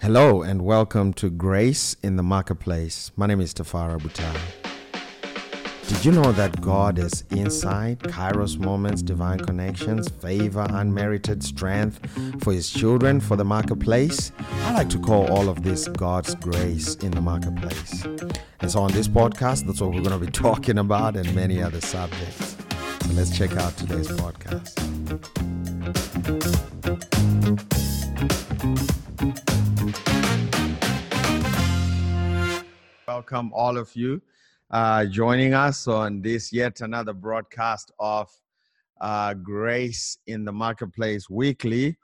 Hello and welcome to Grace in the Marketplace. My name is Tafara Butai. Did you know that God is inside? Kairos moments, divine connections, favor, unmerited strength for His children for the marketplace. I like to call all of this God's grace in the marketplace. And so on this podcast, that's what we're going to be talking about and many other subjects. So let's check out today's podcast. Welcome all of you uh, joining us on this yet another broadcast of uh, Grace in the Marketplace Weekly.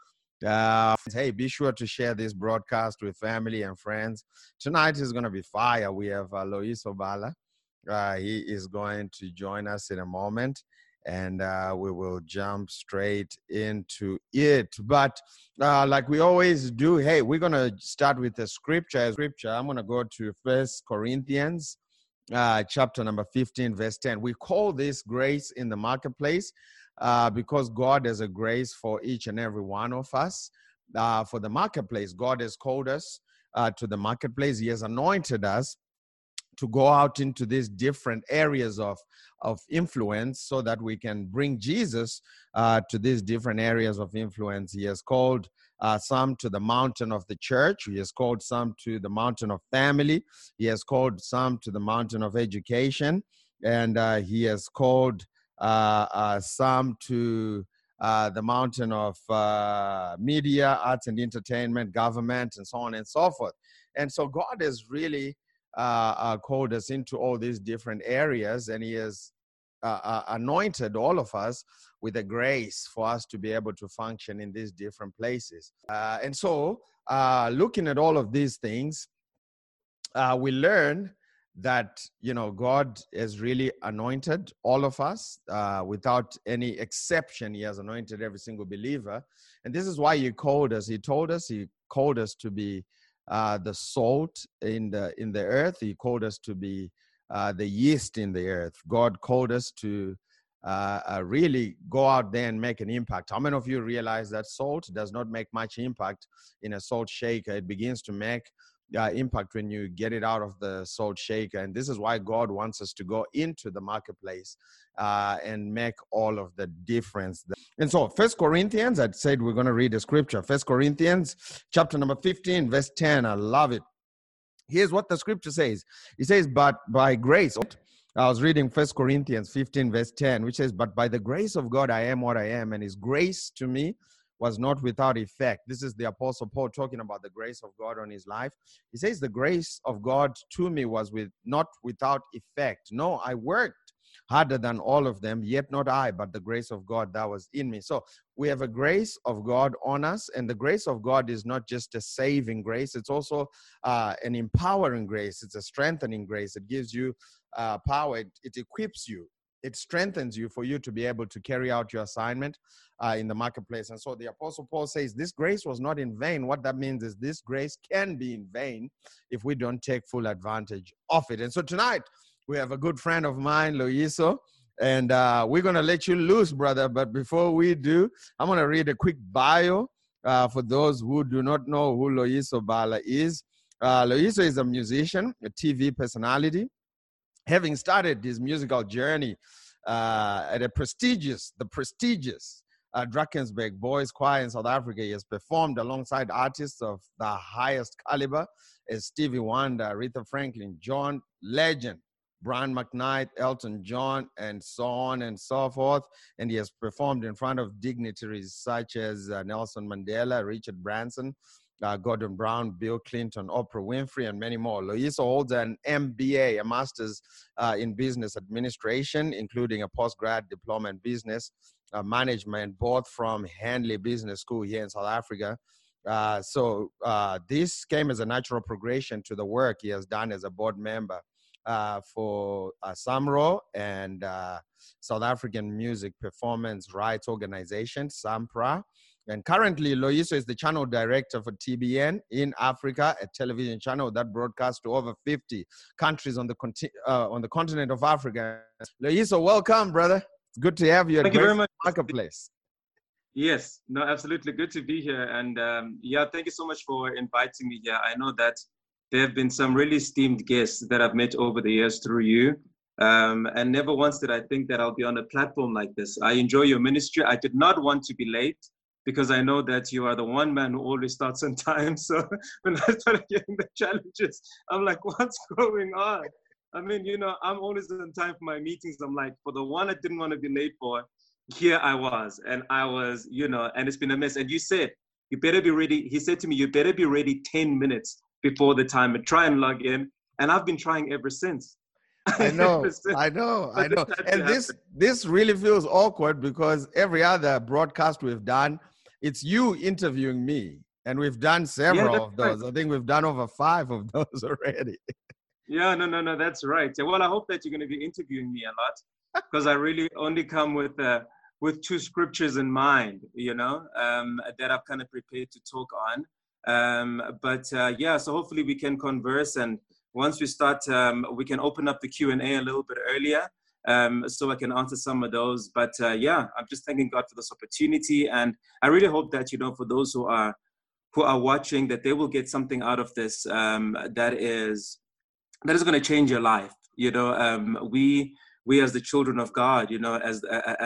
Uh, hey, be sure to share this broadcast with family and friends. Tonight is going to be fire. We have uh, Loyiso Bala. Uh, he is going to join us in a moment and uh, we will jump straight into it. But uh, like we always do, hey, we're gonna start with the scripture. Scripture. I'm gonna go to First Corinthians, uh, chapter number 15, verse 10. We call this grace in the marketplace uh, because God has a grace for each and every one of us. Uh, for the marketplace, God has called us uh, to the marketplace. He has anointed us to go out into these different areas of, of influence so that we can bring Jesus uh, to these different areas of influence. He has called uh, some to the mountain of the church, he has called some to the mountain of family, he has called some to the mountain of education, and uh, he has called uh, uh, some to uh, the mountain of media, arts and entertainment, government, and so on and so forth. And so God is really uh, uh, called us into all these different areas, and He has uh, uh, anointed all of us with a grace for us to be able to function in these different places. And so, uh, looking at all of these things, we learn that you know God has really anointed all of us uh, without any exception. He has anointed every single believer, and this is why He called us. He told us He called us to be uh, the salt in the in the earth. He called us to be uh, the yeast in the earth. God called us to uh, uh, really go out there and make an impact. How many of you realize that salt does not make much impact in a salt shaker? It begins to make uh, impact when you get it out of the salt shaker. And this is why God wants us to go into the marketplace uh, and make all of the difference. And so, First Corinthians, I said we're going to read the scripture. First Corinthians, chapter number 15, verse 10. I love it. Here's what the scripture says it says, But by grace, I was reading First Corinthians 15, verse 10, which says, But by the grace of God, I am what I am, and his grace to me was not without effect. This is the Apostle Paul talking about the grace of God on his life. He says, The grace of God to me was with not without effect. No, I worked harder than all of them, yet not I, but the grace of God that was in me. So we have a grace of God on us, and the grace of God is not just a saving grace, it's also uh, an empowering grace, it's a strengthening grace. It gives you uh, power, it, it equips you it strengthens you for you to be able to carry out your assignment uh, in the marketplace. And so the Apostle Paul says, This grace was not in vain. What that means is this grace can be in vain if we don't take full advantage of it. And so tonight, we have a good friend of mine, Loyiso, and uh, we're going to let you loose, brother. But before we do, I'm going to read a quick bio uh, for those who do not know who Loyiso Bala is. Uh, Loyiso is a musician, a TV personality, having started his musical journey uh, at a prestigious, the prestigious uh, Drakensberg Boys Choir in South Africa. He has performed alongside artists of the highest caliber as Stevie Wonder, Aretha Franklin, John Legend, Brian McKnight, Elton John, and so on and so forth. And he has performed in front of dignitaries such as uh, Nelson Mandela, Richard Branson, uh, Gordon Brown, Bill Clinton, Oprah Winfrey, and many more. Loyiso holds an MBA, a master's uh, in business administration, including a postgrad diploma in business uh, management, both from Henley Business School here in South Africa. Uh, so uh, this came as a natural progression to the work he has done as a board member uh, for SAMRO and South African Music Performance Rights Organization, SAMPRA. And currently, Loyiso is the channel director for TBN in Africa, a television channel that broadcasts to over 50 countries on the, conti- uh, on the continent of Africa. Loyiso, welcome, brother. It's good to have you Thank you very much. Marketplace. Yes, no, absolutely. Good to be here. And um, yeah, thank you so much for inviting me here. I know that there have been some really esteemed guests that I've met over the years through you. Um, and never once did I think that I'll be on a platform like this. I enjoy your ministry. I did not want to be late because I know that you are the one man who always starts on time. So when I started getting the challenges, I'm like, what's going on? I mean, you know, I'm always on time for my meetings. I'm like, for the one I didn't want to be late for, here I was. And I was, you know, and it's been a mess. And you said, you better be ready. He said to me, you better be ready 10 minutes before the time and try and log in. And I've been trying ever since. I know, I know, I know. And this this really feels awkward because every other broadcast we've done, it's you interviewing me. And we've done several yeah, of those. Right. I think we've done over five of those already. Yeah, no, no, no, that's right. Well, I hope that you're going to be interviewing me a lot because I really only come with uh, with two scriptures in mind, you know, um, that I've kind of prepared to talk on. Um, but uh, yeah, so hopefully we can converse and once we start, um, we can open up the Q&A a little bit earlier um, so I can answer some of those. But uh, yeah, I'm just thanking God for this opportunity. And I really hope that, you know, for those who are who are watching, that they will get something out of this um, that is that is going to change your life. You know, um, we we as the children of God, you know, as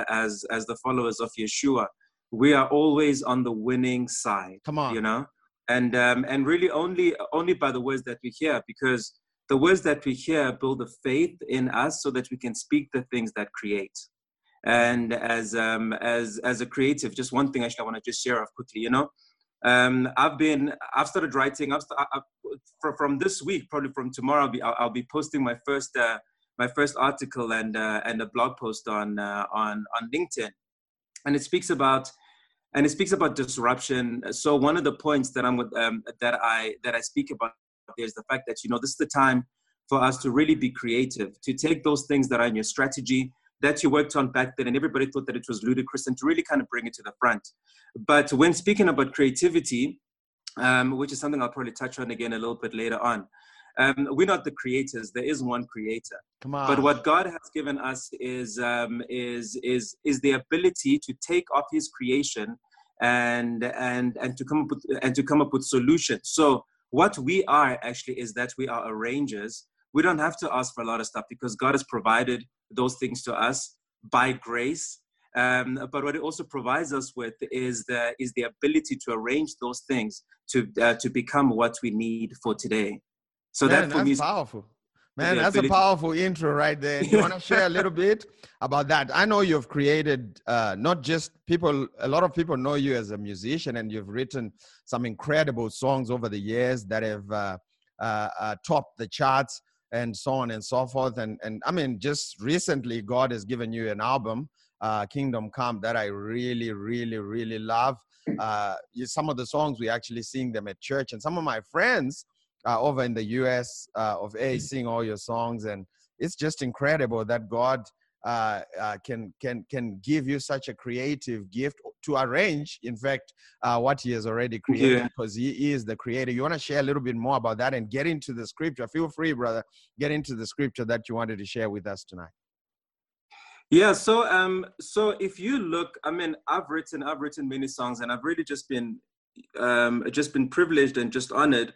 as as the followers of Yeshua, we are always on the winning side. Come on, you know and um, and really only only by the words that we hear because the words that we hear build a faith in us so that we can speak the things that create. And as um, as as a creative just one thing actually i want to just share off quickly you know? Um, i've been i've started writing I've, I've, from this week probably from tomorrow i'll be, I'll, I'll be posting my first uh, my first article and uh, and a blog post on uh, on on linkedin. And it speaks about and it speaks about disruption. So one of the points that I'm with, um, that I that I speak about is the fact that you know this is the time for us to really be creative, to take those things that are in your strategy that you worked on back then, and everybody thought that it was ludicrous, and to really kind of bring it to the front. But when speaking about creativity, um, which is something I'll probably touch on again a little bit later on. Um, we're not the creators. There is one creator. Come on. But what God has given us is um, is is is the ability to take off His creation and and and to come up with and to come up with solutions. So what we are actually is that we are arrangers. We don't have to ask for a lot of stuff because God has provided those things to us by grace. Um, but what it also provides us with is the is the ability to arrange those things to uh, to become what we need for today. So Man, that for me is powerful. Man, that's a powerful intro right there. You want to share a little bit about that? I know you've created uh, not just people, a lot of people know you as a musician, and you've written some incredible songs over the years that have uh, uh, uh topped the charts and so on and so forth. And, and I mean, just recently, God has given you an album, uh, Kingdom Come, that I really, really, really love. Uh, some of the songs, we actually sing them at church, and some of my friends, uh, over in the US uh, of A, mm. sing all your songs, and it's just incredible that God uh, uh, can can can give you such a creative gift to arrange, in fact, uh, what He has already created, yeah. because He is the Creator. You want to share a little bit more about that and get into the scripture. Feel free, brother, get into the scripture that you wanted to share with us tonight. Yeah, so um, so if you look, I mean, I've written I've written many songs, and I've really just been um, just been privileged and just honored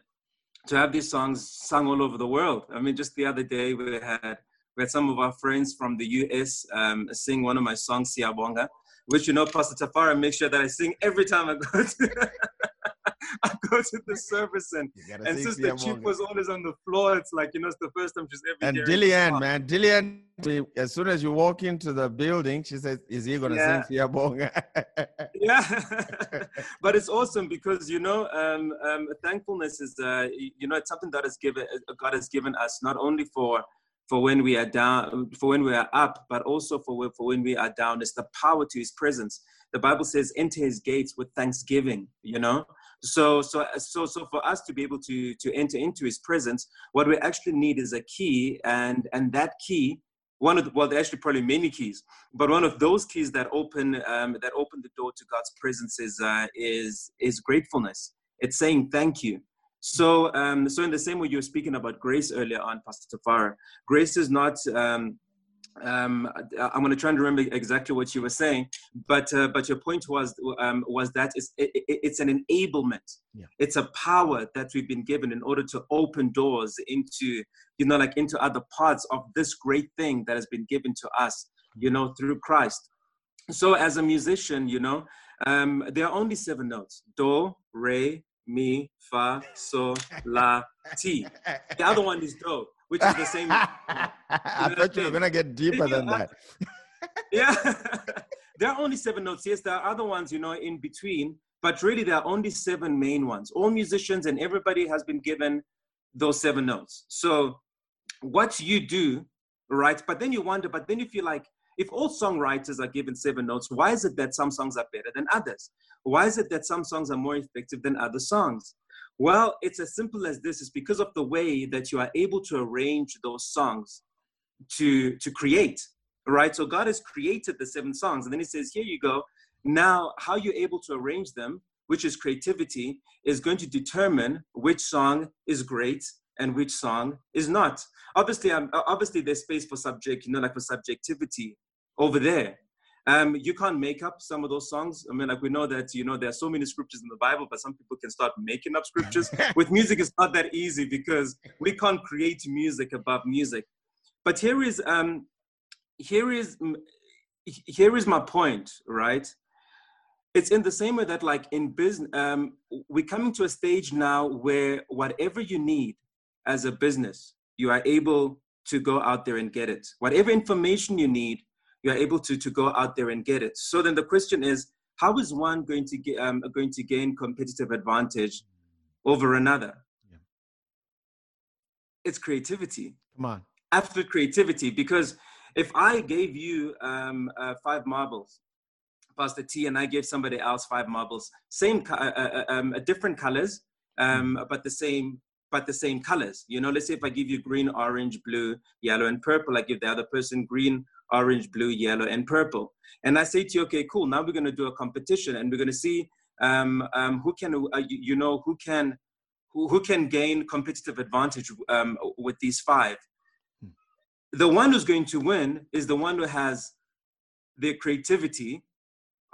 to have these songs sung all over the world. I mean, just the other day we had we had some of our friends from the US um, sing one of my songs, Siyabonga, which you know, Pastor Tafara makes sure that I sing every time I go to I go to the service and and since the chief was always on the floor, it's like you know it's the first time she's ever. And Dillian, man, Dillian, as soon as you walk into the building, she says, "Is he gonna yeah. sing Siyabonga?" yeah, but it's awesome because you know, um, um, thankfulness is uh, you know it's something that has given uh, God has given us not only for for when we are down, for when we are up, but also for for when we are down. It's the power to His presence. The Bible says, "Enter His gates with thanksgiving." You know, so, so, so, so for us to be able to to enter into His presence, what we actually need is a key, and and that key, one of the, well, there actually probably many keys, but one of those keys that open um, that open the door to God's presence is uh, is is gratefulness. It's saying thank you. So, um, so in the same way you were speaking about grace earlier on, Pastor Tafara, grace is not um, um, I'm going to try and remember exactly what you were saying, but uh, but your point was um, was that it's, it, it's an enablement. Yeah. It's a power that we've been given in order to open doors into you know like into other parts of this great thing that has been given to us you know through Christ. So as a musician, you know, um, there are only seven notes: do, re, mi, fa, so, la, ti. The other one is do which is the same. I thought you were gonna get deeper than that. yeah, there are only seven notes. Yes, there are other ones, you know, in between, but really there are only seven main ones. All musicians and everybody has been given those seven notes. So, what you do, right? But then you wonder, but then if you feel like, if all songwriters are given seven notes, why is it that some songs are better than others? Why is it that some songs are more effective than other songs? Well, it's as simple as this. It's because of the way that you are able to arrange those songs to, to create, right? So God has created the seven songs, and then He says, Here you go. Now, how you're able to arrange them, which is creativity, is going to determine which song is great and which song is not. Obviously, um, obviously, there's space for subject, you know, like for subjectivity over there. Um, you can't make up some of those songs. I mean, like we know that you know there are so many scriptures in the Bible, but some people can start making up scriptures. With music, it's not that easy because we can't create music above music. But here is um, here is here is my point, right? It's in the same way that, like in business, um, we're coming to a stage now where whatever you need as a business, you are able to go out there and get it. Whatever information you need, you're able to, to go out there and get it. So then the question is, how is one going to get, um, going to gain competitive advantage over another? Yeah. It's creativity. Come on. Absolute creativity. Because if I gave you um, uh, five marbles, Pastor T, and I gave somebody else five marbles, same, uh, uh, uh um, different colors, um, mm. but the same but the same colors. You know, let's say if I give you green, orange, blue, yellow, and purple, I give the other person green, orange, blue, yellow, and purple. And I say to you, okay, cool. Now we're going to do a competition, and we're going to see um, um, who can, uh, you, you, know, who can, who, who can gain competitive advantage um, with these five. Hmm. The one who's going to win is the one who has their creativity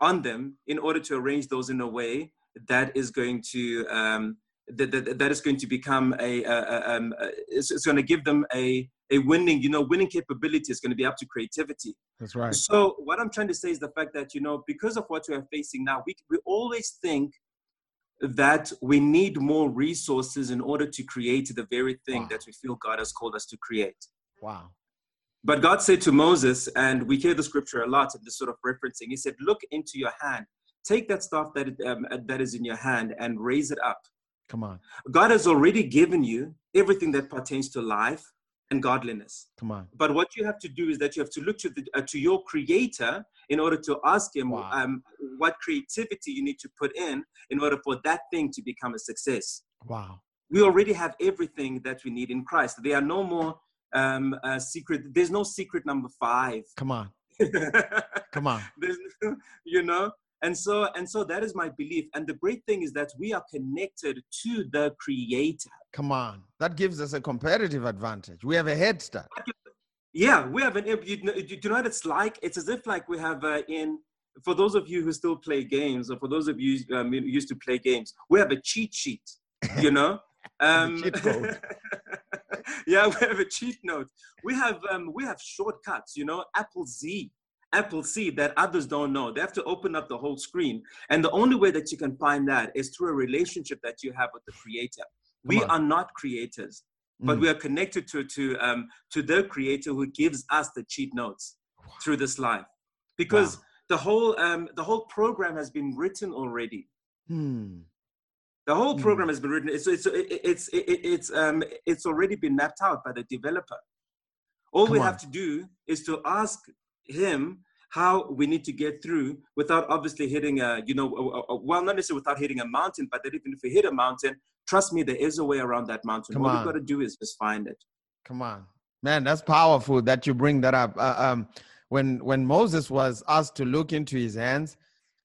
on them in order to arrange those in a way that is going to um, that, that, that is going to become a, a, a, um, a it's, it's, going to give them a, a winning, you know, winning capability is going to be up to creativity. That's right. So what I'm trying to say is the fact that, you know, because of what we are facing now, we, we always think that we need more resources in order to create the very thing wow. that we feel God has called us to create. Wow. But God said to Moses, and we hear the scripture a lot in this sort of referencing, He said, Look into your hand, take that stuff that, um, that is in your hand and raise it up Come on. God has already given you everything that pertains to life and godliness. Come on. But what you have to do is that you have to look to the uh, to your creator in order to ask him wow. um, what creativity you need to put in in order for that thing to become a success. Wow. We already have everything that we need in Christ. There are no more um, uh, secret. There's no secret number five. Come on. Come on. There's, you know, and so and so that is my belief. And the great thing is that we are connected to the creator. Come on. That gives us a competitive advantage. We have a head start. Yeah we have an you know, you know what it's like? It's as if like we have uh, in for those of you who still play games or for those of you um, used to play games we have a cheat sheet you know? Um, yeah we have a cheat note. We have um, we have shortcuts you know? Apple z Apple see that others don't know. They have to open up the whole screen. And the only way that you can find that is through a relationship that you have with the creator. we are not creators, but mm. we are connected to, to, um, to the creator who gives us the cheat notes wow. through this life. Because wow. the, whole, um, the whole program has been written already. Hmm. The whole hmm. program has been written. It's, it's, it's, it's, it's, um, it's already been mapped out by the developer. All Come we on. have to do is to ask him how we need to get through without obviously hitting a, you know, a, a, well, not necessarily without hitting a mountain, but that even if we hit a mountain, trust me, there is a way around that mountain. Come All we've got to do is just find it. Come on, man, that's powerful that you bring that up. Uh, um, when when Moses was asked to look into his hands,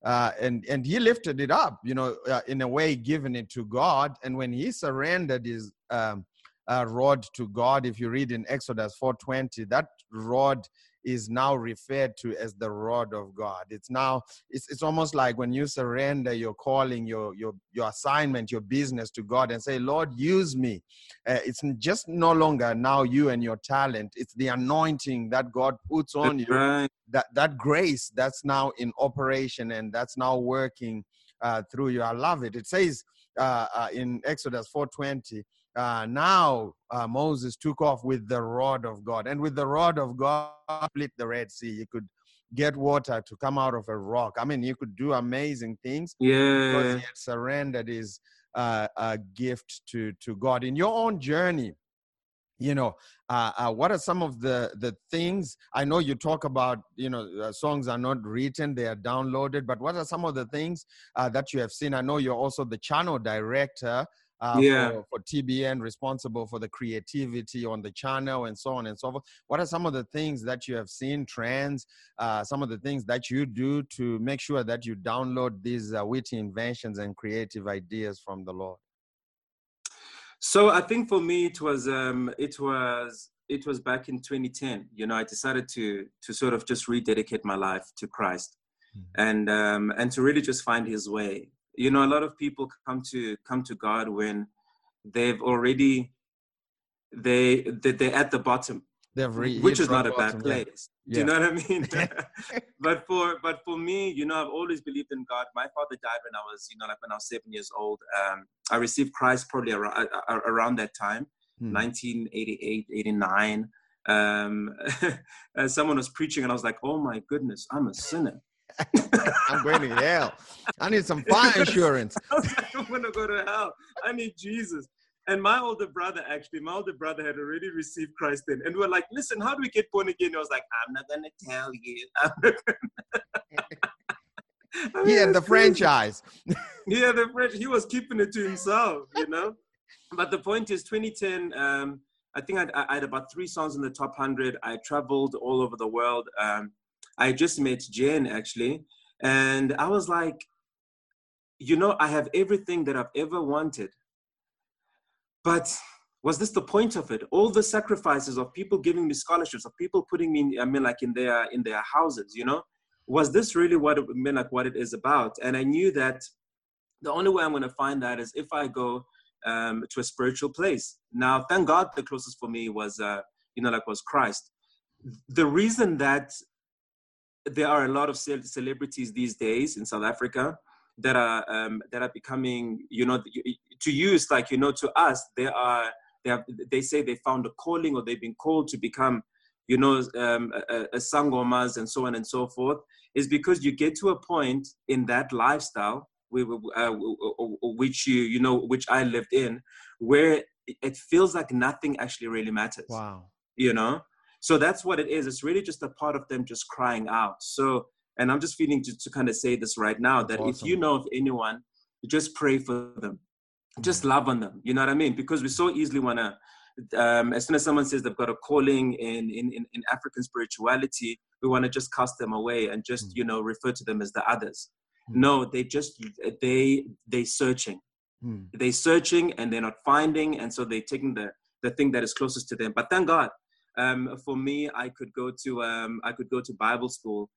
uh, and and he lifted it up, you know, uh, in a way, giving it to God, and when he surrendered his um, uh, rod to God, if you read in Exodus 4:20, that rod is now referred to as the rod of God. It's now it's, it's almost like when you surrender your calling, your your your assignment, your business to God and say, Lord, use me. Uh, it's just no longer now you and your talent. It's the anointing that God puts on That's you. right. That that grace that's now in operation and that's now working uh, through you. I love it. It says uh, uh, in Exodus 4:20 uh, now uh, Moses took off with the rod of God, and with the rod of God, split the Red Sea. You could get water to come out of a rock. I mean, you could do amazing things Yeah. because he had surrendered his uh, uh, gift to to God. In your own journey, you know, uh, uh, what are some of the the things? I know you talk about, you know, uh, songs are not written; they are downloaded. But what are some of the things uh, that you have seen? I know you're also the channel director uh, Yeah. for, for TBN, responsible for the creativity on the channel and so on and so forth. What are some of the things that you have seen, trends, uh, some of the things that you do to make sure that you download these uh, witty inventions and creative ideas from the Lord? So I think for me it was um, it was it was back in 2010. You know, I decided to to sort of just rededicate my life to Christ, Mhm. and um, and to really just find His way. You know, a lot of people come to come to God when they've already they they they're at the bottom, They've re- which is not a bad bottom, yeah. place. Do you know what I mean? but for but for me, you know, I've always believed in God. My father died when I was, you know, like when I was seven years old. Um, I received Christ probably around around that time, Hmm. 1988, 89. Um, someone was preaching, and I was like, "Oh my goodness, I'm a sinner." I'm going to hell. I need some fire insurance. I like, I'm gonna go to hell. I need Jesus. And my older brother, actually, my older brother had already received Christ then. And we are like, listen, how do we get born again? I was like, I'm not gonna tell you. I'm not gonna... I He had the crazy. franchise. Yeah, the French, he was keeping it to himself, you know. But the point is, 2010. Um, I think I'd, I had about three songs in the top hundred. I traveled all over the world. Um, I just met Jen actually, and I was like, you know, I have everything that I've ever wanted. But was this the point of it? All the sacrifices of people giving me scholarships, of people putting me, in, I mean, like in their in their houses, you know, was this really what it I mean, like what it is about? And I knew that the only way I'm going to find that is if I go um, to a spiritual place. Now, thank God, the closest for me was, uh, you know, like was Christ. The reason that there are a lot of ce- celebrities these days in South Africa that are um, that are becoming, you know, to use like you know, to us, they are they have they say they found a calling or they've been called to become, you know, um, a, a sangomas and so on and so forth. Is because you get to a point in that lifestyle we- uh, which you you know which I lived in, where it feels like nothing actually really matters. Wow. You know, so that's what it is. It's really just a part of them just crying out. So, and I'm just feeling to, to kind of say this right now that That's if you know of anyone, just pray for them, just love on them. You know what I mean? Because we so easily want to. Um, as soon as someone says they've got a calling in, in, in, in African spirituality, we want to just cast them away and just, Mm. you know, refer to them as the others. Mm. No, they just, they, they searching Hmm. they're searching and they're not finding and so they're taking the the thing that is closest to them but thank god um, for me i could go to um, i could go to bible school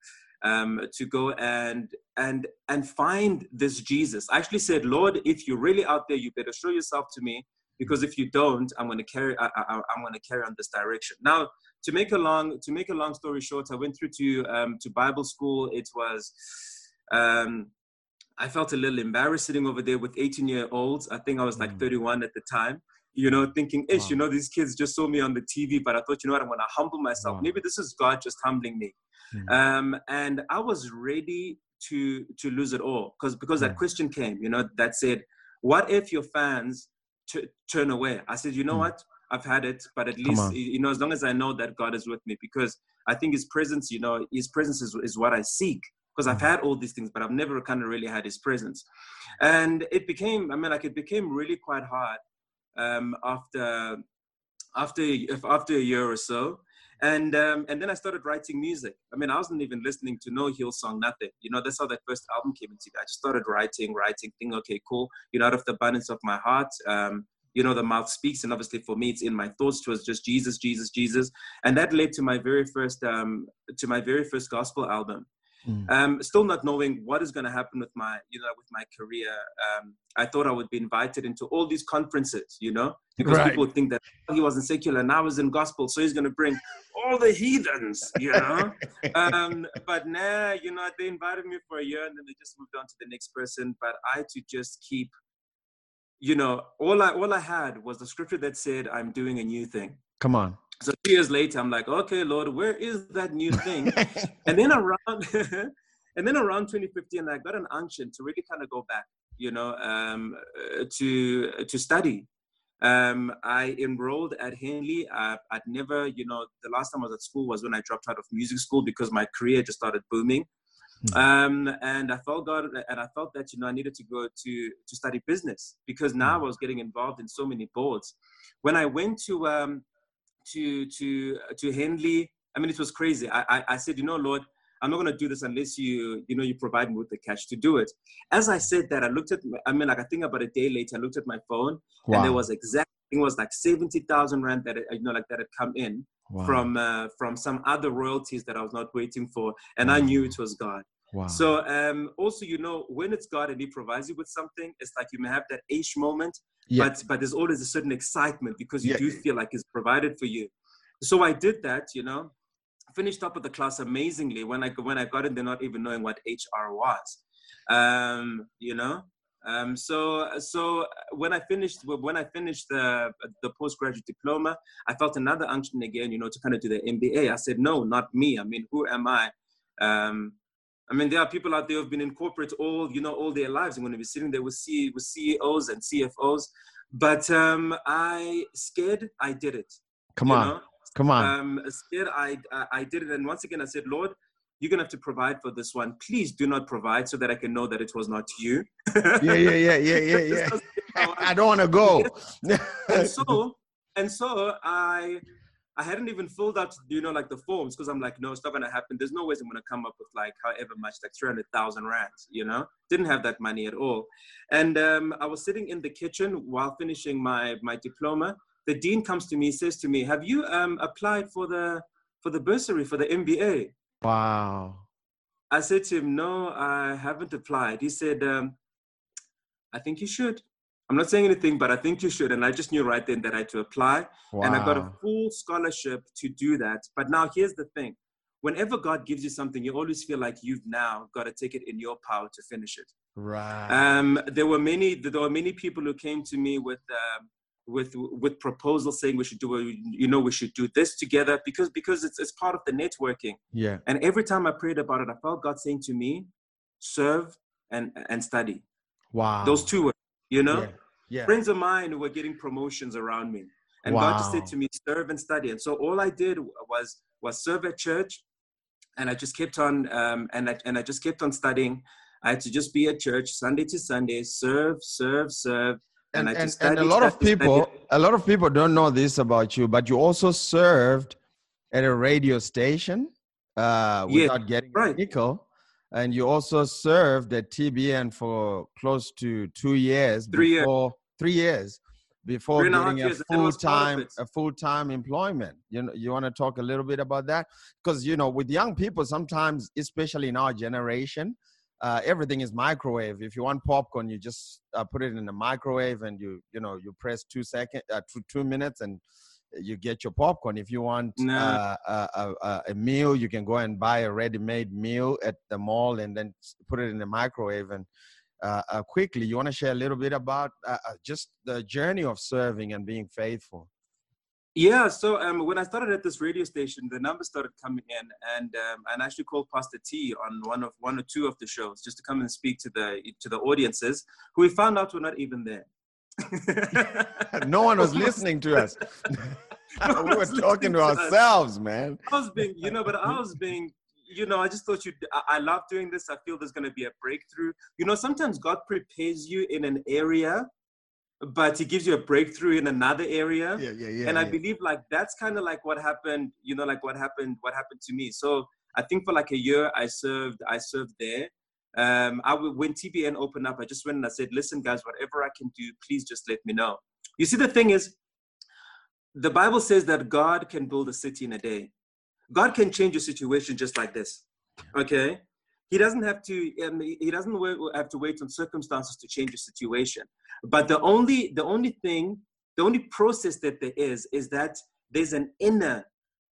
um, to go and and and find this jesus i actually said lord if you're really out there you better show yourself to me because if you don't i'm going to carry I, I, i'm going to carry on this direction now to make a long to make a long story short i went through to um, to bible school it was um, I felt a little embarrassed sitting over there with 18 year olds. I think I was like Mm. 31 at the time, you know, thinking, ish, you know, these kids just saw me on the TV, but I thought, you know what, I'm going to humble myself. Wow. Maybe this is God just humbling me. Mm. Um, and I was ready to to lose it all because because that Mm. question came, you know, that said, what if your fans t- turn away? I said, you know Mm. what, I've had it, but at least you know, as long as I know that God is with me, because I think His presence, you know, His presence is, is what I seek. Because I've Mm. had all these things, but I've never kind of really had His presence, and it became, I mean, like it became really quite hard um, after after after a year or so and um, and then I started writing music. I mean, I wasn't even listening to no Hillsong, nothing. You know, that's how that first album came into. I just started writing, writing, thinking, okay, cool. You know, out of the abundance of my heart, um, you know the mouth speaks and obviously for me it's in my thoughts it was just jesus jesus jesus and that led to my very first um to my very first gospel album Mm. Um, still not knowing what is going to happen with my, you know, with my career. Um, I thought I would be invited into all these conferences, you know, because right. people think that he was in secular and I was in gospel, so he's going to bring all the heathens, you know. um, but nah, you know, they invited me for a year and then they just moved on to the next person. But I had to just keep, you know, all I all I had was the scripture that said, "I'm doing a new thing." Come on. So two years later, I'm like, okay, Lord, where is that new thing? and then around, and then around 2015, I got an unction to really kind of go back, you know, um, uh, to to study. Um, I enrolled at Henley. I, I'd never, you know, the last time I was at school was when I dropped out of music school because my career just started booming. Hmm. Um, and I felt God, and I felt that you know I needed to go to to study business because now hmm. I was getting involved in so many boards. When I went to um, to to to Henley. I mean, it was crazy. I, I, I said, you know, Lord, I'm not going to do this unless you, you know, you provide me with the cash to do it. As I said that, I looked at, I mean, like I think about a day later, I looked at my phone, wow. and there was exact, it was like seventy thousand rand that you know, like that had come in wow. from uh, from some other royalties that I was not waiting for, and wow. I knew it was God. Wow. So um, also, you know, when it's God and He provides you with something, it's like you may have that Aish moment, yeah. but but there's always a certain excitement because you yeah. do feel like It's provided for you. So I did that, you know, finished up with the class amazingly. When I when I got in, they're not even knowing what HR was, um, you know. Um, so so when I finished when I finished the the postgraduate diploma, I felt another unction again, you know, to kind of do the MBA. I said, no, not me. I mean, who am I? Um, I mean, there are people out there who've been in corporate all, you know, all their lives. I'm going to be sitting there with, C- with CEOs and CFOs. But um, I scared, I did it. Come on, know? come on. Um, scared, I, I, I did it. And once again, I said, Lord, you're gonna have to provide for this one. Please do not provide so that I can know that it was not you. yeah, yeah, yeah, yeah, yeah, yeah. I don't want to go. and so, and so I I hadn't even filled out, you know, like the forms because I'm like, no, it's not gonna happen. There's no ways I'm gonna come up with like however much, like 300,000 rands, you know. Didn't have that money at all. And um, I was sitting in the kitchen while finishing my my diploma. The dean comes to me, says to me, "Have you um, applied for the for the bursary for the MBA?" Wow. I said to him, "No, I haven't applied." He said, um, "I think you should." I'm not saying anything, but I think you should. And I just knew right then that I had to apply. Wow. And I got a full scholarship to do that. But now here's the thing whenever God gives you something, you always feel like you've now got to take it in your power to finish it. Right. Um, there were many. There were many people who came to me with um, with with proposals saying we should do. You know, we should do this together because because it's it's part of the networking. Yeah. And every time I prayed about it, I felt God saying to me, "Serve and and study." Wow. Those two words you know yeah. Yeah. friends of mine who were getting promotions around me and wow. god just said to me serve and study and so all i did was was serve at church and i just kept on um, and I, and i just kept on studying i had to just be at church sunday to sunday serve serve serve and, and, and, and a lot of people study. a lot of people don't know this about you but you also served at a radio station uh, without yeah, getting right. a nickel and you also served at TBN for close to two years. Three before, years. Three years before three getting a full time a full time employment. You know, you want to talk a little bit about that because you know, with young people, sometimes, especially in our generation, uh, everything is microwave. If you want popcorn, you just uh, put it in the microwave and you you know you press two second uh, two, two minutes and you get your popcorn. If you want no. uh, a, a, a, meal, you can go and buy a ready-made meal at the mall and then put it in the microwave. And uh, uh, quickly, you want to share a little bit about uh, uh, just the journey of serving and being faithful. Yeah, so um, when I started at this radio station, the numbers started coming in, and um, and I actually called Pastor T on one of one or two of the shows just to come and speak to the to the audiences, who we found out were not even there. no one was listening to us. we were talking to ourselves, man. I was being, you know, but I was being, you know, I just thought you. I, I love doing this. I feel there's going to be a breakthrough. You know, sometimes God prepares you in an area, but He gives you a breakthrough in another area. Yeah, yeah, yeah. And I believe like that's kind of like what happened. You know, like what happened. What happened to me. So I think for like a year, I served. I served there. Um, I when TBN opened up, I just went and I said, "Listen, guys, whatever I can do, please just let me know." You see, the thing is, the Bible says that God can build a city in a day. God can change your situation just like this. Okay? He doesn't have to. Um, he doesn't have to wait on circumstances to change your situation. But the only, the only thing, the only process that there is, is that there's an inner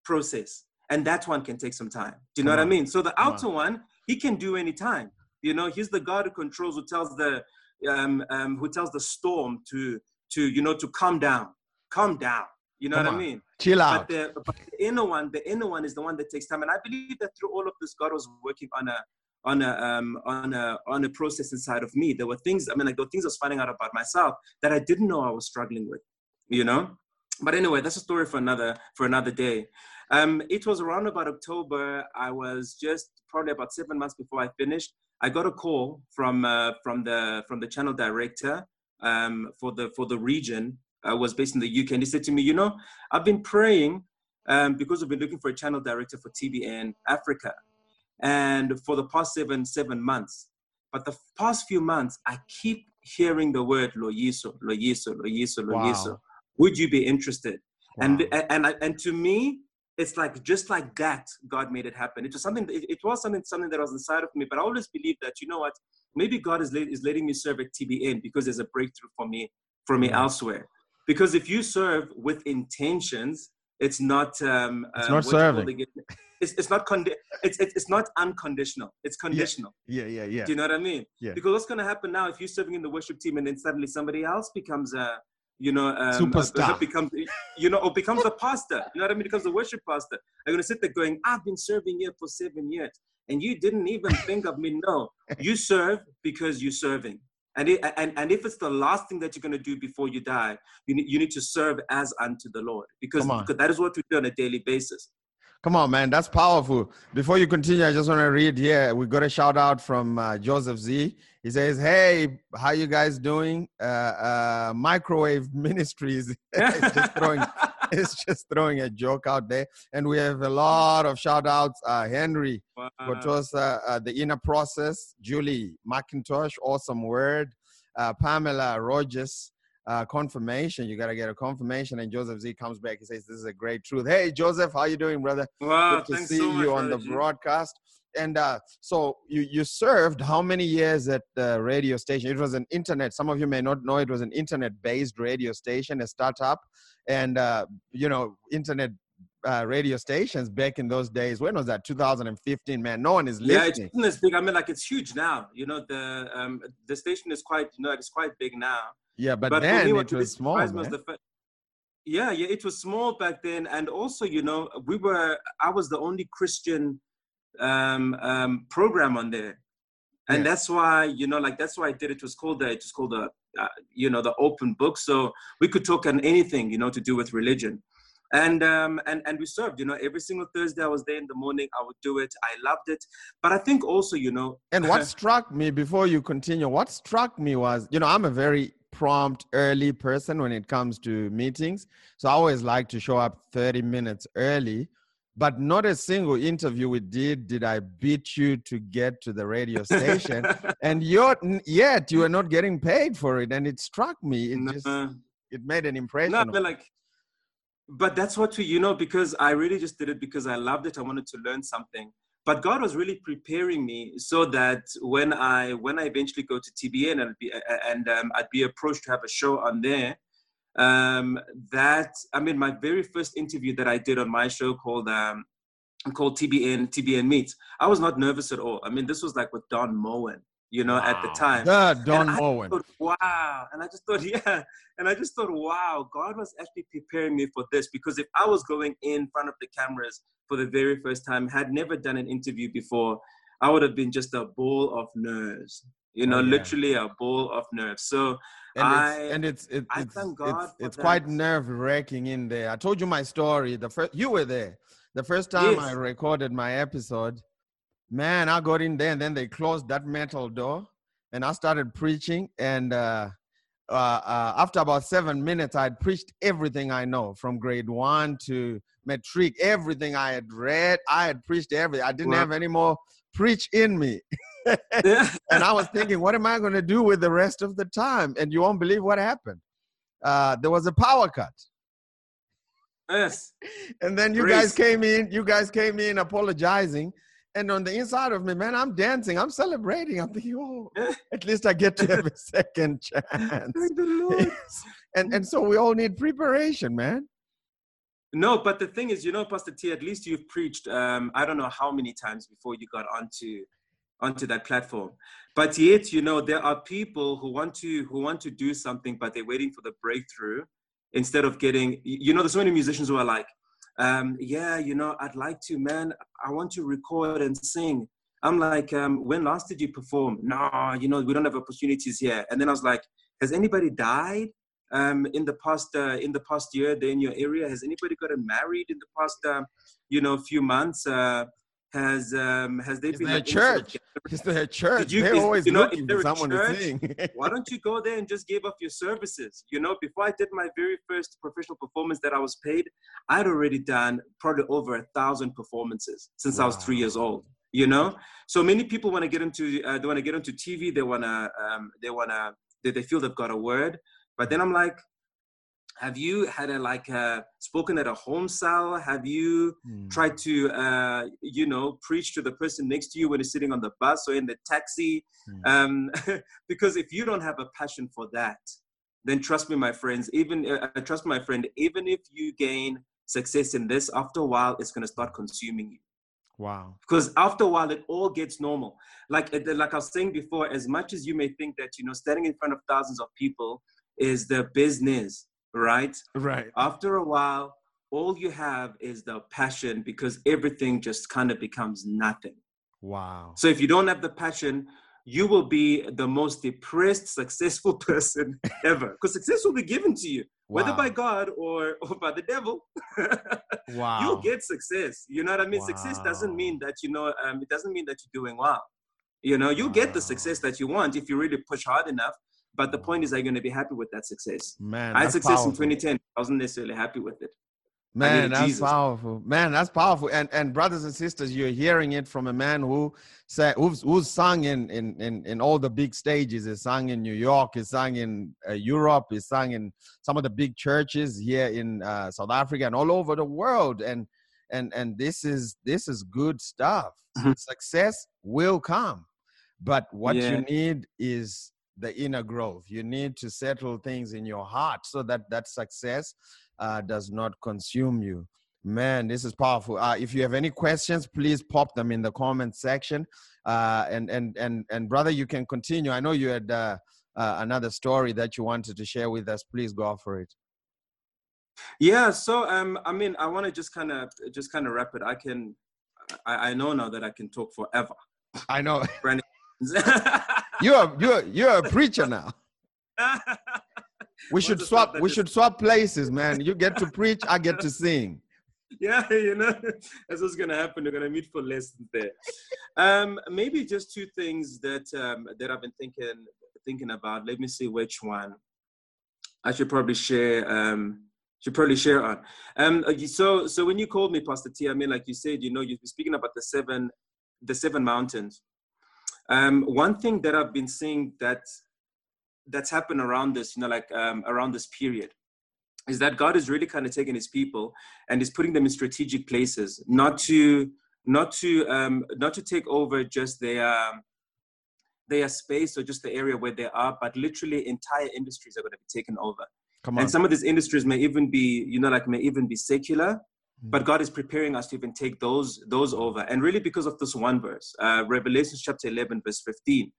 process, and that one can take some time. Do you know what I mean? So the outer one, he can do any time. You know, he's the God who controls, who tells the, um, um, who tells the storm to, to, you know, to calm down, calm down. You know Come what on. I mean? Chill out. But the, but the inner one, the inner one is the one that takes time. And I believe that through all of this, God was working on a on a um, on a on a process inside of me. There were things. I mean, like there were things I was finding out about myself that I didn't know I was struggling with. You know. But anyway, that's a story for another for another day. Um, it was around about October. I was just probably about seven months before I finished. I got a call from uh, from the from the channel director um, for the for the region. Uh, was based in the UK, and he said to me, "You know, I've been praying um, because we've been looking for a channel director for TBN Africa, and for the past seven seven months. But the past few months, I keep hearing the word Loyiso, Loyiso, Loyiso, Loyiso. Wow. Would you be interested?" Wow. And and and to me, it's like just like that god made it happen. It was something it, it, was something something that was inside of me but i always believe that you know what maybe god is, is letting me serve at tbn because there's a breakthrough for me for me elsewhere. Because if you serve with intentions it's not um it's uh, not serving. it, it's, it's not condi- it's, it's it's not unconditional. It's conditional. Yeah. yeah yeah. Yeah do you know what i mean? Yeah. Because what's going to happen now if you're serving in the worship team and then suddenly somebody else becomes a you know, um, superstar becomes, you know, or becomes a pastor. You know what I mean? Becomes a worship pastor. I'm gonna sit there going, I've been serving here for seven years, and you didn't even think of me. No, you serve because you're serving. And, it, and, and if it's the last thing that you're going to do before you die, you need, you need to serve as unto the Lord because, because that is what we do on a daily basis. Come on, man. That's powerful. Before you continue, I just want to read here. We got a shout out from uh, Joseph Z. He says, Hey, how you guys doing? Uh, uh, microwave Ministries is just throwing it's just throwing a joke out there. And we have a lot of shout outs. Uh, Henry, wow. Kotosa, uh, The Inner Process, Julie McIntosh, Awesome Word, uh, Pamela Rogers, uh, confirmation. You got to get a confirmation. And Joseph Z comes back. He says, "This is a great truth." Hey, Joseph, how you doing, brother? Wow, Good to see so you on the broadcast. And uh, so you you served how many years at the radio station? It was an internet. Some of you may not know it was an internet-based radio station, a startup, and uh, you know internet uh, radio stations back in those days. When was that? 2015. Man, no one is listening. Yeah, it's big. I mean, like it's huge now. You know, the um, the station is quite you know it's quite big now. Yeah, but, but then it was small. Was the, yeah, yeah, it was small back then, and also, you know, we were. I was the only Christian um, um, program on there, and yeah. that's why, you know, like that's why I did it. it was called the. It was called the. Uh, you know, the open book, so we could talk on anything, you know, to do with religion and um, and and we served. You know, every single Thursday I was there in the morning. I would do it. I loved it. But I think also, you know, and what struck me before you continue, what struck me was, you know, I'm a very prompt early person when it comes to meetings. So I always like to show up 30 minutes early. But not a single interview we did did I beat you to get to the radio station, and yet yet you are not getting paid for it, and it struck me. It just it made an impression. No, but like, but that's what we, you know, because I really just did it because I loved it. I wanted to learn something, but God was really preparing me so that when I when I eventually go to TBN and be, and um, I'd be approached to have a show on there, um, that I mean my very first interview that I did on my show called um, called TBN TBN Meets, I was not nervous at all. I mean this was like with Don Moen, you know, wow. at the time. Yeah, Don Moen. Thought, wow. And I just thought, yeah. And I just thought, wow, God was actually preparing me for this because if I was going in front of the cameras for the very first time, had never done an interview before, I would have been just a ball of nerves. You know, oh, yeah. literally a ball of nerves. So and I it's, and it's it's it's, it's, it's quite nerve wracking in there. I told you my story. The first you were there. The first time yes. I recorded my episode, man, I got in there and then they closed that metal door and I started preaching. And uh, uh, uh, after about seven minutes, I had preached everything I know from grade one to matric, everything I had read. I had preached everything. I didn't wow. have any more preach in me. and I was thinking, what am I going to do with the rest of the time? And you won't believe what happened. uh, there was a power cut. Yes. And then you guys came in, you guys came in apologizing. And on the inside of me, man, I'm dancing, I'm celebrating. I'm thinking, oh, at least I get to have a second chance. and and so we all need preparation, man. No, but the thing is, you know, Pastor T, at least you've preached um, I don't know how many times before you got onto onto that platform. But yet, you know, there are people who want to who want to do something, but they're waiting for the breakthrough instead of getting you know, there's so many musicians who are like, um, yeah, you know, I'd like to, man, I want to record and sing. I'm like, um, when last did you perform? No, you know, we don't have opportunities here. And then I was like, has anybody died? um, in the past uh, in the past year in your area? Has anybody gotten married in the past uh, you know few months? Uh, has um, has they is been there a church? Is there a church? You, They're is, always you know, looking for someone church, to sing. why don't you go there and just give up your services? You know, before I did my very first professional performance that I was paid, I'd already done probably over a thousand performances since wow. I was three years old you know so many people want to get into uh, they want to get into tv they want to um, they want to they, they feel they've got a word but then I'm like, have you had a like uh, spoken at a home cell? Have you mm. tried to uh, you know preach to the person next to you when you're sitting on the bus or in the taxi? Mm. Um, because if you don't have a passion for that, then trust me, my friends. Even uh, uh trust my friend. Even if you gain success in this, after a while, it's going to start consuming you. Wow. Because after a while, it all gets normal. Like like I was saying before, as much as you may think that you know standing in front of thousands of people is the business, right? Right. After a while, all you have is the passion because everything just kind of becomes nothing. Wow. So if you don't have the passion, you will be the most depressed, successful person ever because success will be given to you, wow. whether by God or, or by the devil. wow. You'll get success. You know what I mean? Wow. Success doesn't mean that, you know, um, it doesn't mean that you're doing well. You know, you'll wow. get the success that you want if you really push hard enough. But the point is, are you going to be happy with that success? Man, I had success powerful. in 2010. I wasn't necessarily happy with it. Man, that's Jesus. powerful. Man, that's powerful. And and brothers and sisters, you're hearing it from a man who said who's who's sung in in in, in all the big stages. He sung in New York. He sung in uh, Europe. He sung in some of the big churches here in uh, South Africa and all over the world. And and and this is this is good stuff. Mm-hmm. Success will come, but what yeah. you need is the inner growth. You need to settle things in your heart so that that success uh, does not consume you. Man, this is powerful. Uh, if you have any questions, please pop them in the comment section. Uh, and and and and brother, you can continue. I know you had uh, uh, another story that you wanted to share with us. Please go for it. Yeah. So um, I mean, I want to just kind of just kind of wrap it. I can, I, I know now that I can talk forever. I know. you're you're you're a preacher now. We should swap. We should swap places, man. You get to preach, I get to sing. Yeah, you know that's what's gonna happen. You're gonna meet for lessons there. Um, maybe just two things that um, that I've been thinking thinking about. Let me see which one I should probably share. Um, should probably share on. Um, so so when you called me, Pastor T, I mean, like you said, you know, you're speaking about the seven the seven mountains um, one thing that I've been seeing that that's happened around this, you know, like um, around this period, is that God is really kind of taking His people and is putting them in strategic places, not to not to um, not to take over just their their space or just the area where they are, but literally entire industries are going to be taken over. Come on. And some of these industries may even be, you know, like may even be secular, but god is preparing us to even take those those over. And really because of this one verse uh, revelations chapter 11 verse 15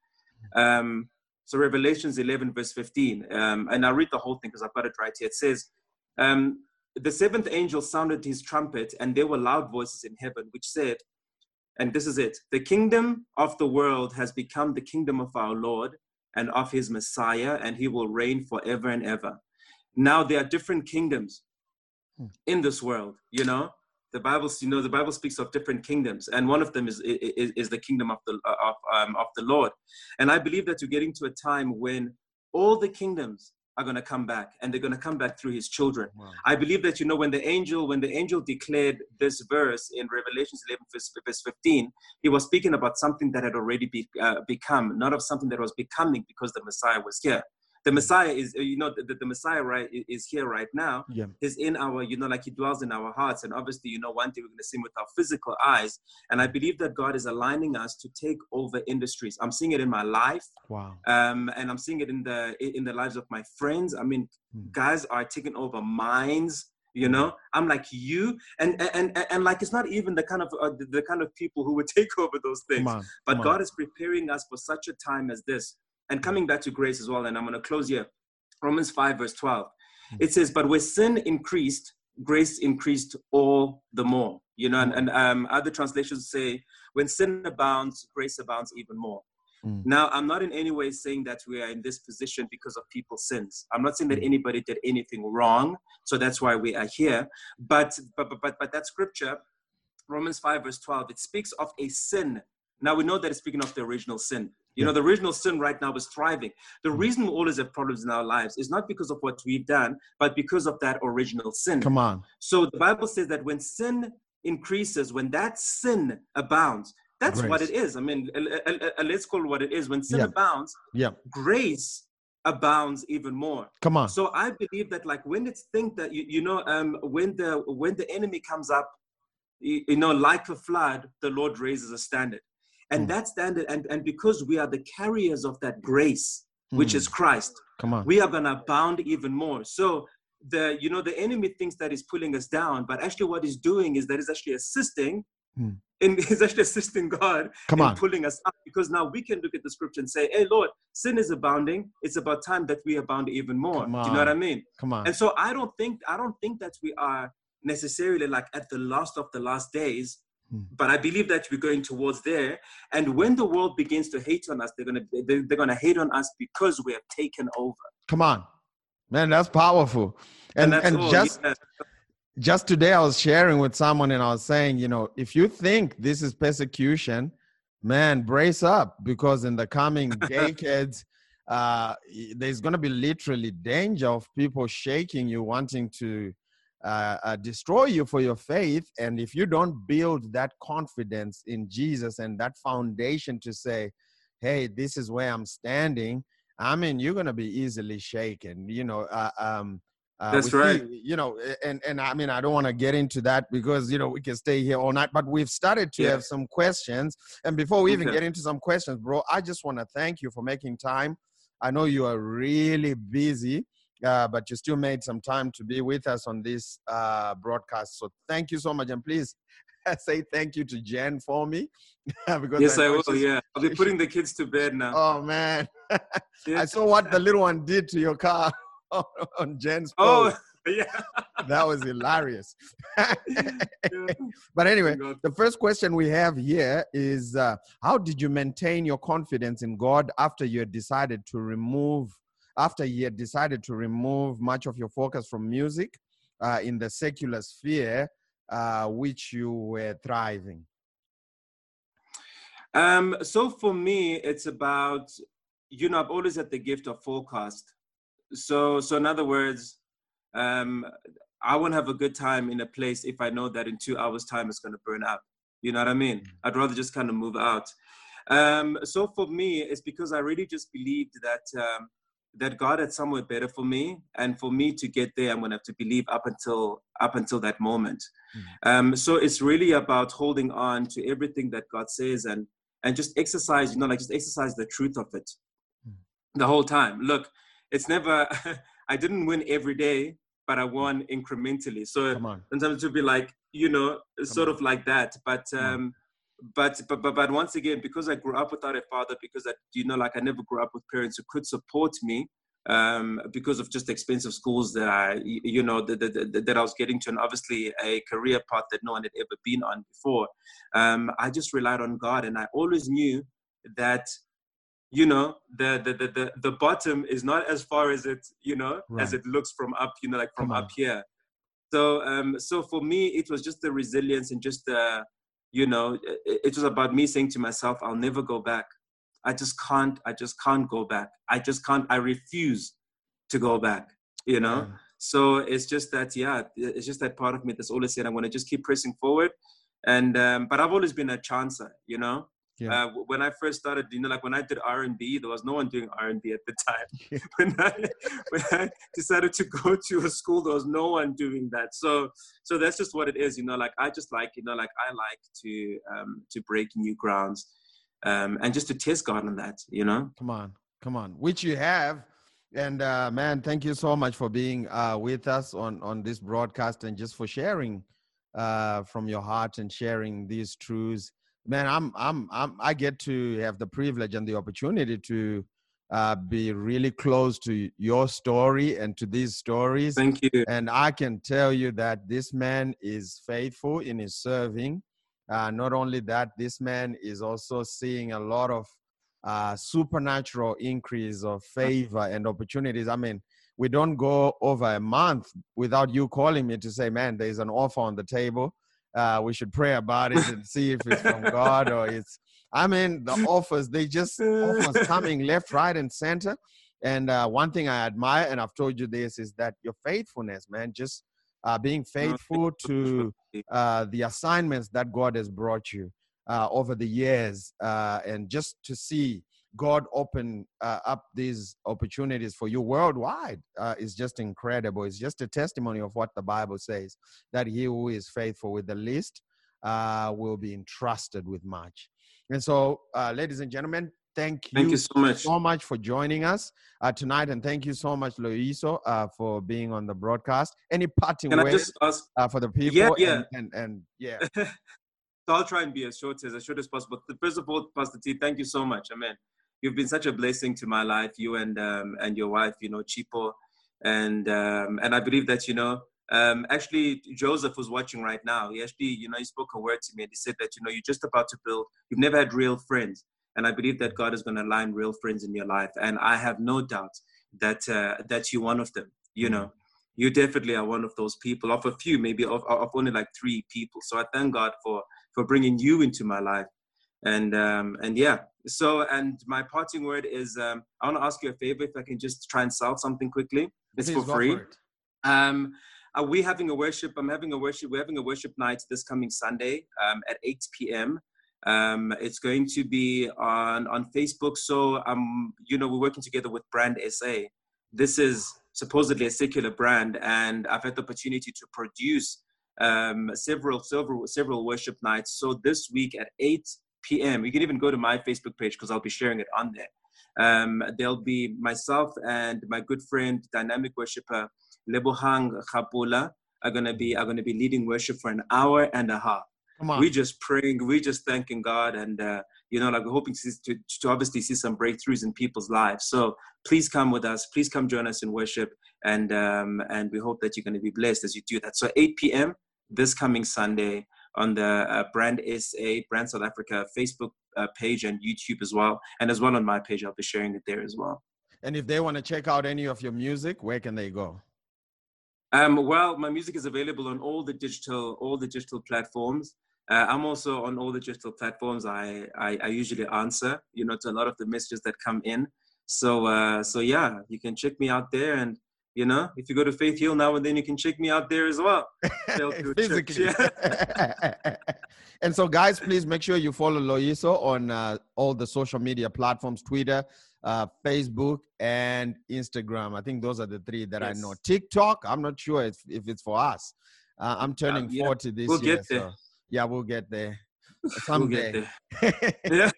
um, so revelations 11 verse 15 um, and i'll read the whole thing because i've got it right here. It says um, the seventh angel sounded his trumpet and there were loud voices in heaven which said and this is it the kingdom of the world has become the kingdom of our lord and of his messiah and he will reign forever and ever. Now there are different kingdoms. In this world you know? The bible you know the bible speaks of different kingdoms and one of them is is, is the kingdom of the of, um, of the lord. And i believe that you're getting to a time when all the kingdoms are going to come back and they're going to come back through his children. Wow. i believe that you know when the angel when the angel declared this verse in revelations 11 verse, verse 15 he was speaking about something that had already be, uh, become not of something that was becoming because the messiah was here the Messiah is, you know, the, the Messiah right is here right now. Yeah. Is in our, you know, like He dwells in our hearts, and obviously, you know, one day we're going to see Him with our physical eyes. And I believe that God is aligning us to take over industries. I'm seeing it in my life. Wow. Um, and I'm seeing it in the in the lives of my friends. I mean, Hmm. guys are taking over minds. You know, I'm like you, and and and, and like it's not even the kind of uh, the, the kind of people who would take over those things. On. But. God is preparing us for such a time as this. And coming back to grace as well, and I'm going to close here. Romans 5, verse 12. Hmm. It says, But where sin increased, grace increased all the more. You know, and, and um, other translations say, When sin abounds, grace abounds even more. Mm. Now, I'm not in any way saying that we are in this position because of people's sins. I'm not saying that Mm. anybody did anything wrong, so that's why we are here. But but but but, but that scripture, Romans 5, verse 12, it speaks of a sin. Now we know that it's speaking of the original sin. You Yeah. know, the original sin right now is thriving. The Mm. reason we always have problems in our lives is not because of what we've done, but because of that original sin. Come on. So the Bible says that when sin increases, when that sin abounds, that's what it is. I mean, uh, uh, uh, let's call it what it is. When sin Yeah. abounds, Yeah. grace abounds even more. Come on. So I believe that, like, when it's think that you, you know, um, when the when the enemy comes up, you, you know, like a flood, the Lord raises a standard, and Mm. that standard, and and because we are the carriers of that grace, which Mm. is Christ, Come on. we are going to abound even more. So the you know the enemy thinks that he's pulling us down, but actually what he's doing is that he's actually assisting. Hmm. And he's actually assisting God Come in on. pulling us up because now we can look at the scripture and say, Hey Lord, sin is abounding. It's about time that we abound even more. Do you know what I mean? Come on. And so I don't think I don't think that we are necessarily like at the last of the last days, Hmm. But I believe that we're going towards there. And when the world begins to hate on us, they're gonna they're, they're gonna hate on us because we have taken over. Come on. Man, that's powerful. And and all, just yeah. just today I was sharing with someone and I was saying, you know, if you think this is persecution, man, brace up because in the coming decades, uh, there's going to be literally danger of people shaking you, wanting to uh, uh, destroy you for your faith. And if you don't build that confidence in Jesus and that foundation to say, hey, this is where I'm standing, I mean, you're going to be easily shaken. You know, uh, um, uh, That's right. see- you know, and and I mean, I don't want to get into that because you know we can stay here all night. But we've started to Yeah. have some questions, and before we even Okay. get into some questions, bro, I just want to thank you for making time. I know you are really busy, uh, but you still made some time to be with us on this uh, broadcast. So thank you so much, and please say thank you to Jen for me because Yes, I know will. Yeah, I'll be putting the kids to bed now. Oh man. I saw what the little one did to your car on Jen's Oh, post. yeah. That was hilarious. But anyway, the first question we have here is uh, how did you maintain your confidence in God after you had decided to remove after you had decided to remove much of your focus from music uh, in the secular sphere uh, which you were thriving Um, so for me, it's about, you know, I've always had the gift of forecast. So, so in other words, um, I won't have a good time in a place if I know that in two hours' time it's going to burn up. You know what I mean? I'd rather just kind of move out. Um, so for me, it's because I really just believed that um, that God had somewhere better for me, and for me to get there, I'm going to have to believe up until up until that moment. Um, so it's really about holding on to everything that God says and and just exercise, you know, like just exercise the truth of it Mm. the whole time. Look, it's never, I didn't win every day, but I won incrementally. So come sometimes to be like, you know, sort on. of like that. But, Come on. um, but, but, but, but once again, because I grew up without a father, because I, you know, like I never grew up with parents who could support me, um, because of just expensive schools that I, you know, that, that, that I was getting to, and obviously a career path that no one had ever been on before. Um, I just relied on God, and I always knew that, you know, the the the the, the bottom is not as far as it, you know, as it looks from up, you know, like from up here. So, um, so for me, it was just the resilience and just the, you know, it, it was about me saying to myself, I'll never go back. I just can't. I just can't go back. I just can't. I refuse to go back. You know. Man. So it's just that, yeah, it's just that part of me that's always said I'm going to just keep pressing forward. And um, but I've always been a chancer, you know. Yeah. uh, when I first started, you know, like when I did R and B, there was no one doing R and B at the time. when I when I decided to go to a school, there was no one doing that. So so that's just what it is, you know. Like I just like, you know, like I like to um, to break new grounds, um, and just to test God on that, you know. Come on, come on, which you have. And uh, man, thank you so much for being uh, with us on on this broadcast and just for sharing uh, from your heart and sharing these truths man, I'm, I'm, I'm, I get to have the privilege and the opportunity to uh, be really close to your story and to these stories. Thank you. And I can tell you that this man is faithful in his serving. Uh, not only that, this man is also seeing a lot of uh, supernatural increase of favor and opportunities. I mean, we don't go over a month without you calling me to say, man, there's an offer on the table uh, we should pray about it and see if it's from God or it's. I mean, the offers they just offers coming left, right, and center. And uh, one thing I admire, and I've told you this, is that your faithfulness, man, just uh, being faithful to uh, the assignments that God has brought you uh, over the years, uh, and just to see God open uh, up these opportunities for you worldwide uh, is just incredible. It's just a testimony of what the Bible says that he who is faithful with the least uh, will be entrusted with much. And so, uh, ladies and gentlemen, thank you, thank you so much, so much for joining us uh, tonight, and thank you so much, Loyiso, uh, for being on the broadcast. Any parting Can words for the people? Yeah, yeah, and, and, and yeah. so I'll try and be as short as as short as possible. First of all, Pastor T, thank you so much. Amen you've been such a blessing to my life, you and um, and your wife, you know, Chipo, and um, and I believe that you know. Um, actually, Joseph was watching right now. He actually, you know, he spoke a word to me and he said that, you know, you're just about to build, you've never had real friends. And I believe that God is going to align real friends in your life. And I have no doubt that, uh, that you're one of them, you know you definitely are one of those people of a few maybe of, of only like three people so i thank god for for bringing you into my life and um and yeah so, and my parting word is um, I want to ask you a favor if I can just try and sell something quickly. It's Please for free. For it. Um, are we having a worship? I'm having a worship. We're having a worship night this coming Sunday um, at 8 p.m. Um, it's going to be on on Facebook. So, um, you know, we're working together with Brand SA. This is supposedly a secular brand, and I've had the opportunity to produce um, several several several worship nights. So this week at 8 p.m. You can even go to my Facebook page because I'll be sharing it on there. Um, there'll be myself and my good friend, dynamic worshiper Lebohang Khapula are gonna be are gonna be leading worship for an hour and a half. Come on. We just praying, We're just thanking God, and uh, you know, like we're hoping to, to, to obviously see some breakthroughs in people's lives. So please come with us. Please come join us in worship, and um, and we hope that you're going to be blessed as you do that. So 8 p.m. this coming Sunday on the uh, Brand SA, Brand South Africa Facebook uh, page and YouTube as well. And as well on my page, I'll be sharing it there as well. And if they want to check out any of your music, where can they go? Um, well, my music is available on all the digital, all the digital platforms. Uh, I'm also on all the digital platforms. I, I, I usually answer, you know, to a lot of the messages that come in. So uh, so yeah, you can check me out there, and you know, if you go to Faith Hill now and then, you can check me out there as well. Physically. and so, guys, please make sure you follow Loyiso on uh, all the social media platforms Twitter, uh, Facebook, and Instagram. I think those are the three that yes. I know. TikTok, I'm not sure if, if it's for us. Uh, I'm turning yeah, 40 this we'll year. Get there. So, yeah, we'll get there someday. We'll yeah.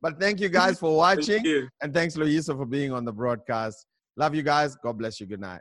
but thank you guys for watching. Thank and thanks, Loyiso, for being on the broadcast. Love you guys. God bless you. Good night.